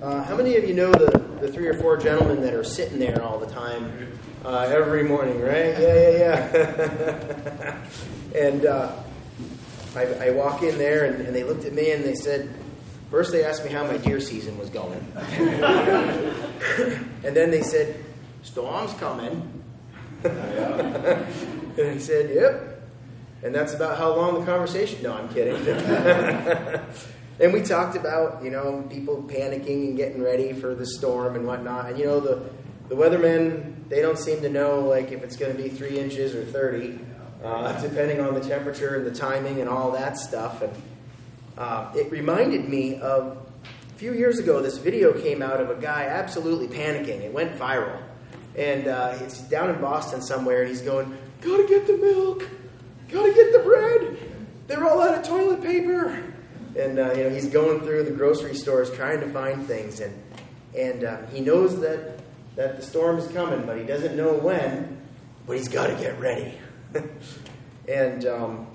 Uh, how many of you know the, the three or four gentlemen that are sitting there all the time uh, every morning, right? Yeah, yeah, yeah. and uh, I, I, walk in there, and, and, they looked at me and they said, first they asked me how my deer season was going. and then they said, storm's coming. and I said, yep. And that's about how long the conversation. No, I'm kidding. And we talked about you know people panicking and getting ready for the storm and whatnot. And you know the the weathermen they don't seem to know like if it's going to be three inches or thirty, uh, depending on the temperature and the timing and all that stuff. And uh, it reminded me of a few years ago. This video came out of a guy absolutely panicking. It went viral, and uh, it's down in Boston somewhere, and he's going, "Gotta get the milk, gotta get the bread. They're all out of toilet paper." And uh, you know he's going through the grocery stores trying to find things, and and uh, he knows that that the storm is coming, but he doesn't know when. But he's got to get ready, and um,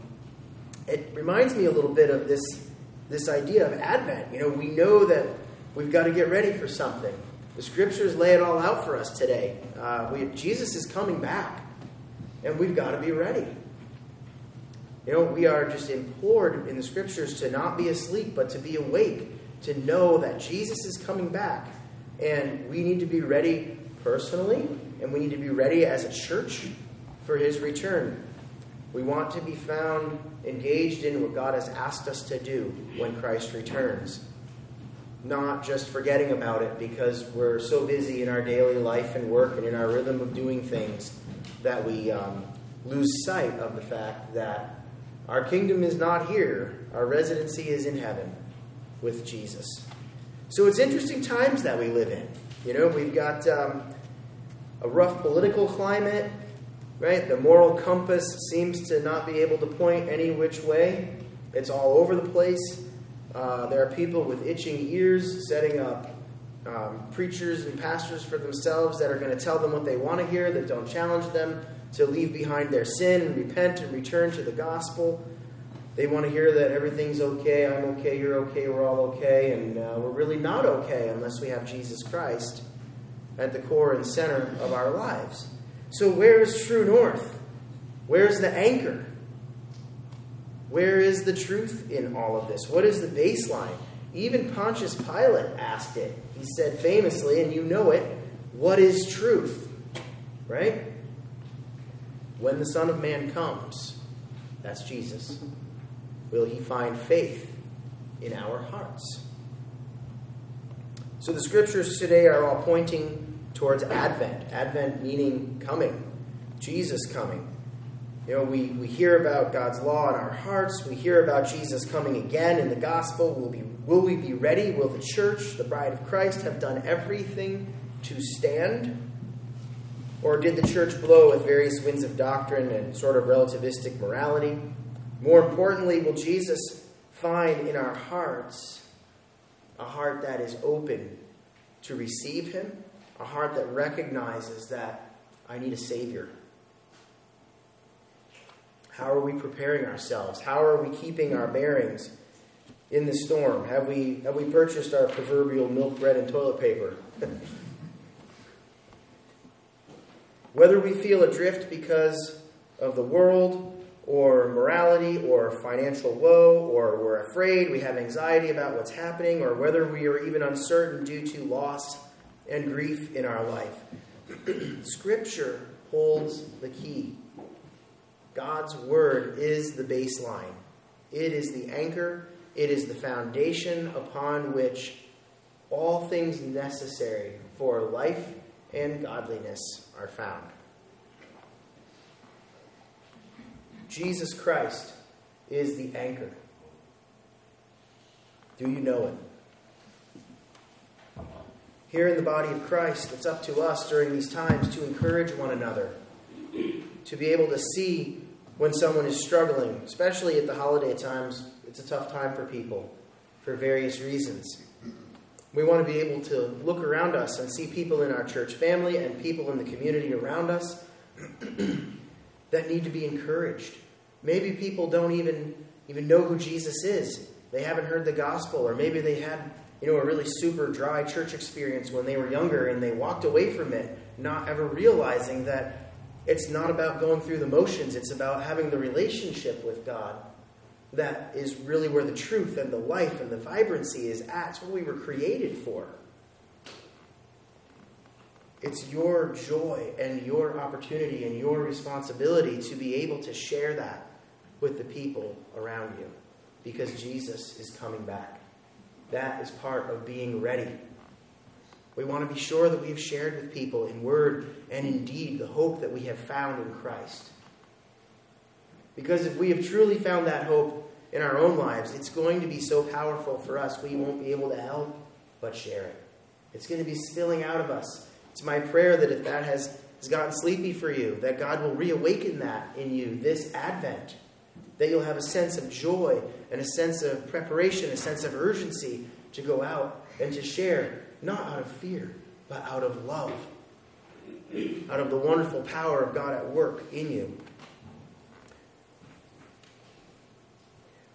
it reminds me a little bit of this this idea of Advent. You know, we know that we've got to get ready for something. The scriptures lay it all out for us today. Uh, we, Jesus is coming back, and we've got to be ready. You know, we are just implored in the scriptures to not be asleep, but to be awake, to know that Jesus is coming back. And we need to be ready personally, and we need to be ready as a church for his return. We want to be found engaged in what God has asked us to do when Christ returns. Not just forgetting about it because we're so busy in our daily life and work and in our rhythm of doing things that we um, lose sight of the fact that our kingdom is not here, our residency is in heaven with Jesus. So it's interesting times that we live in. You know, we've got um, a rough political climate, right? The moral compass seems to not be able to point any which way, it's all over the place. Uh, there are people with itching ears setting up um, preachers and pastors for themselves that are going to tell them what they want to hear, that don't challenge them to leave behind their sin and repent and return to the gospel. They want to hear that everything's okay, I'm okay, you're okay, we're all okay, and uh, we're really not okay unless we have Jesus Christ at the core and center of our lives. So, where is true north? Where's the anchor? Where is the truth in all of this? What is the baseline? Even Pontius Pilate asked it. He said famously, and you know it, what is truth? Right? When the Son of Man comes, that's Jesus, will he find faith in our hearts? So the scriptures today are all pointing towards Advent. Advent meaning coming, Jesus coming. You know, we, we hear about God's law in our hearts. We hear about Jesus coming again in the gospel. Will, be, will we be ready? Will the church, the bride of Christ, have done everything to stand? Or did the church blow with various winds of doctrine and sort of relativistic morality? More importantly, will Jesus find in our hearts a heart that is open to receive Him, a heart that recognizes that I need a Savior? How are we preparing ourselves? How are we keeping our bearings in the storm? Have we, have we purchased our proverbial milk, bread, and toilet paper? Whether we feel adrift because of the world, or morality, or financial woe, or we're afraid, we have anxiety about what's happening, or whether we are even uncertain due to loss and grief in our life. Scripture holds the key. God's Word is the baseline, it is the anchor, it is the foundation upon which all things necessary for life and godliness are found. Jesus Christ is the anchor. Do you know it? Here in the body of Christ, it's up to us during these times to encourage one another, to be able to see when someone is struggling, especially at the holiday times. It's a tough time for people for various reasons. We want to be able to look around us and see people in our church family and people in the community around us that need to be encouraged. Maybe people don't even, even know who Jesus is. They haven't heard the gospel, or maybe they had you know, a really super dry church experience when they were younger and they walked away from it, not ever realizing that it's not about going through the motions, it's about having the relationship with God. That is really where the truth and the life and the vibrancy is at. It's what we were created for. It's your joy and your opportunity and your responsibility to be able to share that with the people around you because Jesus is coming back. That is part of being ready. We want to be sure that we have shared with people in word and in deed the hope that we have found in Christ. Because if we have truly found that hope in our own lives, it's going to be so powerful for us, we won't be able to help but share it. It's going to be spilling out of us. It's my prayer that if that has, has gotten sleepy for you, that God will reawaken that in you this Advent. That you'll have a sense of joy and a sense of preparation, a sense of urgency to go out and to share, not out of fear, but out of love, out of the wonderful power of God at work in you.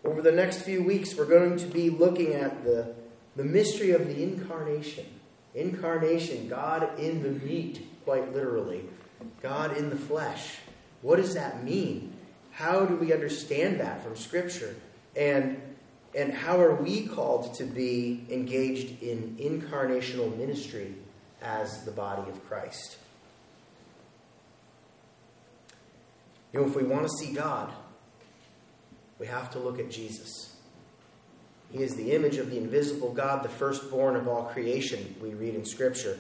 Over the next few weeks, we're going to be looking at the, the mystery of the incarnation. Incarnation, God in the meat, quite literally. God in the flesh. What does that mean? How do we understand that from Scripture? And, and how are we called to be engaged in incarnational ministry as the body of Christ? You know, if we want to see God, we have to look at Jesus. He is the image of the invisible God, the firstborn of all creation, we read in Scripture.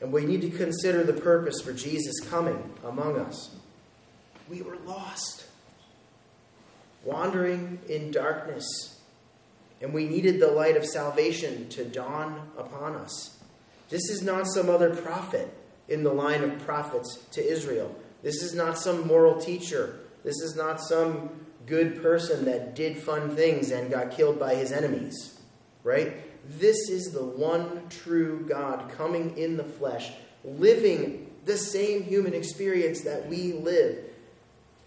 And we need to consider the purpose for Jesus coming among us. We were lost, wandering in darkness, and we needed the light of salvation to dawn upon us. This is not some other prophet in the line of prophets to Israel. This is not some moral teacher. This is not some good person that did fun things and got killed by his enemies, right? This is the one true God coming in the flesh, living the same human experience that we live.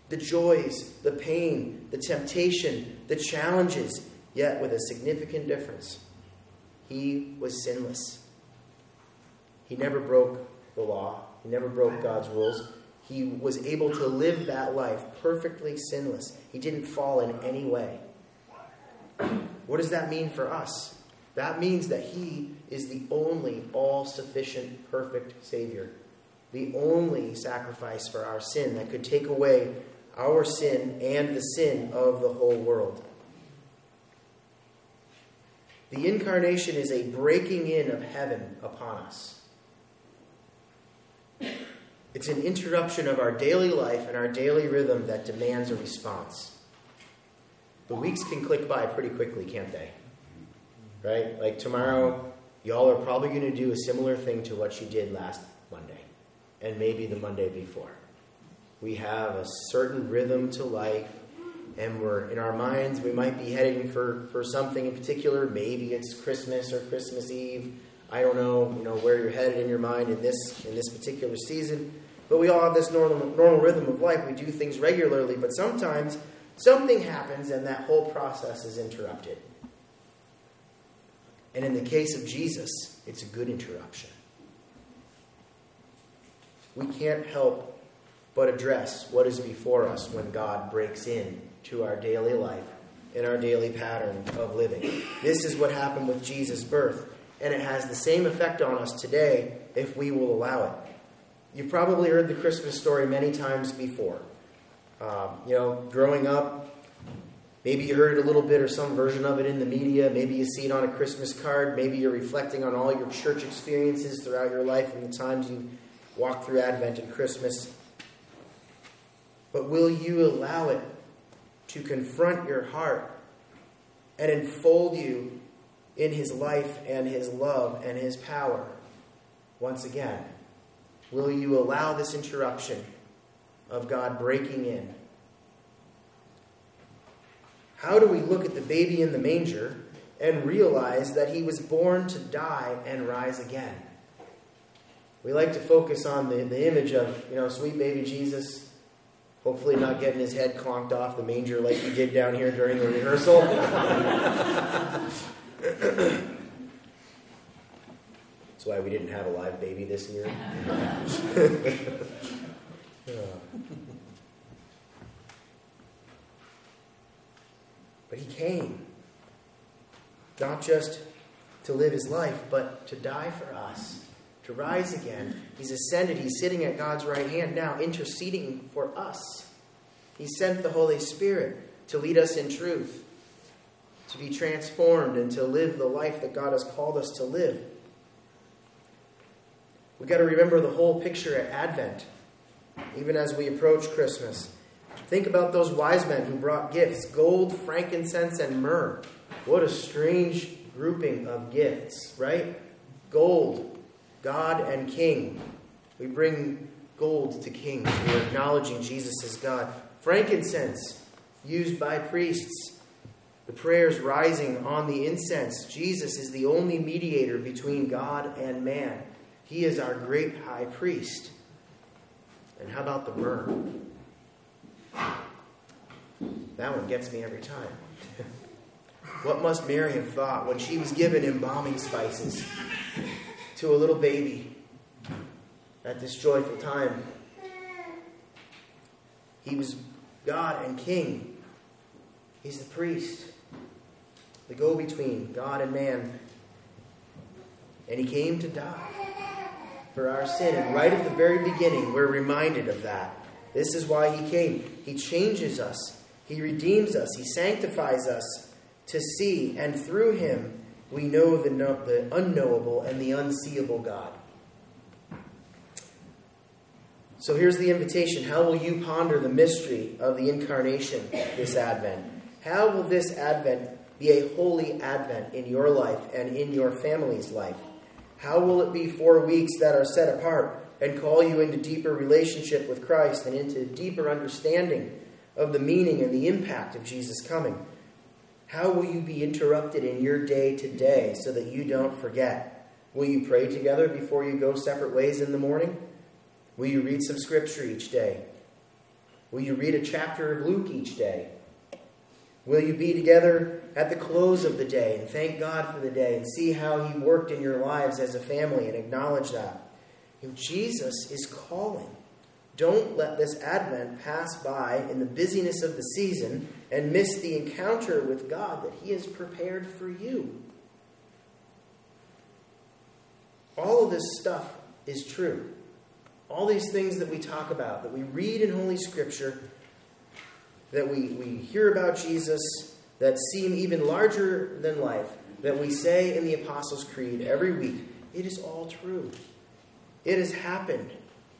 The joys, the pain, the temptation, the challenges, yet with a significant difference. He was sinless. He never broke the law, he never broke God's rules. He was able to live that life perfectly sinless. He didn't fall in any way. What does that mean for us? That means that He is the only all sufficient, perfect Savior, the only sacrifice for our sin that could take away our sin and the sin of the whole world. The incarnation is a breaking in of heaven upon us. It's an interruption of our daily life and our daily rhythm that demands a response. The weeks can click by pretty quickly, can't they? Right? Like tomorrow, y'all are probably going to do a similar thing to what you did last Monday, and maybe the Monday before. We have a certain rhythm to life, and we're in our minds, we might be heading for, for something in particular. Maybe it's Christmas or Christmas Eve I don't know, you know, where you're headed in your mind in this in this particular season. But we all have this normal normal rhythm of life. We do things regularly, but sometimes something happens and that whole process is interrupted. And in the case of Jesus, it's a good interruption. We can't help but address what is before us when God breaks in to our daily life in our daily pattern of living. This is what happened with Jesus' birth and it has the same effect on us today if we will allow it. You've probably heard the Christmas story many times before. Um, you know, growing up, maybe you heard a little bit or some version of it in the media. Maybe you see it on a Christmas card. Maybe you're reflecting on all your church experiences throughout your life and the times you walked through Advent and Christmas. But will you allow it to confront your heart and enfold you in his life and his love and his power. Once again, will you allow this interruption of God breaking in? How do we look at the baby in the manger and realize that he was born to die and rise again? We like to focus on the, the image of, you know, sweet baby Jesus, hopefully not getting his head clonked off the manger like he did down here during the rehearsal. That's why we didn't have a live baby this year. but he came, not just to live his life, but to die for us, to rise again. He's ascended. He's sitting at God's right hand now, interceding for us. He sent the Holy Spirit to lead us in truth, to be transformed, and to live the life that God has called us to live. We've got to remember the whole picture at Advent, even as we approach Christmas. Think about those wise men who brought gifts gold, frankincense, and myrrh. What a strange grouping of gifts, right? Gold, God and King. We bring gold to kings. We're acknowledging Jesus as God. Frankincense, used by priests. The prayers rising on the incense. Jesus is the only mediator between God and man. He is our great high priest. And how about the myrrh? That one gets me every time. what must Mary have thought when she was given embalming spices to a little baby at this joyful time? He was God and King. He's the priest, the go between God and man. And he came to die for our sin. And right at the very beginning, we're reminded of that. This is why he came. He changes us, he redeems us, he sanctifies us to see, and through him, we know the, the unknowable and the unseeable God. So here's the invitation. How will you ponder the mystery of the incarnation this Advent? How will this Advent be a holy Advent in your life and in your family's life? How will it be four weeks that are set apart and call you into deeper relationship with Christ and into deeper understanding of the meaning and the impact of Jesus' coming? How will you be interrupted in your day to day so that you don't forget? Will you pray together before you go separate ways in the morning? Will you read some scripture each day? Will you read a chapter of Luke each day? Will you be together at the close of the day and thank God for the day and see how He worked in your lives as a family and acknowledge that? Know, Jesus is calling. Don't let this Advent pass by in the busyness of the season and miss the encounter with God that He has prepared for you. All of this stuff is true. All these things that we talk about, that we read in Holy Scripture, that we, we hear about Jesus that seem even larger than life, that we say in the Apostles' Creed every week, it is all true. It has happened.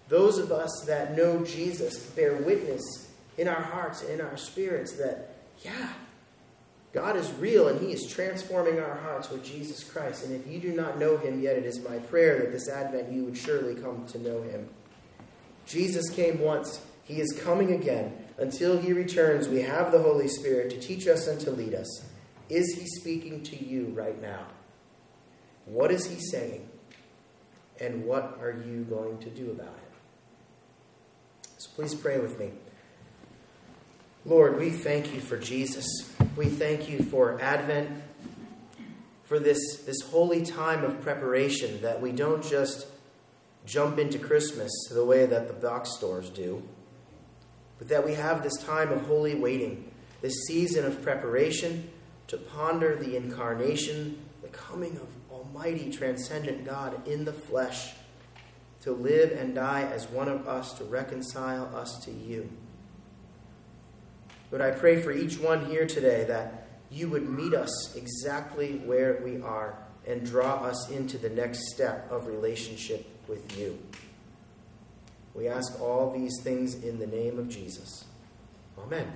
Those of us that know Jesus bear witness in our hearts and in our spirits that, yeah, God is real and He is transforming our hearts with Jesus Christ. And if you do not know Him yet, it is my prayer that this Advent you would surely come to know Him. Jesus came once, He is coming again. Until he returns, we have the Holy Spirit to teach us and to lead us. Is he speaking to you right now? What is he saying? And what are you going to do about it? So please pray with me. Lord, we thank you for Jesus. We thank you for Advent, for this, this holy time of preparation that we don't just jump into Christmas the way that the box stores do but that we have this time of holy waiting, this season of preparation to ponder the incarnation, the coming of Almighty, transcendent God in the flesh, to live and die as one of us, to reconcile us to you. But I pray for each one here today that you would meet us exactly where we are and draw us into the next step of relationship with you. We ask all these things in the name of Jesus. Amen.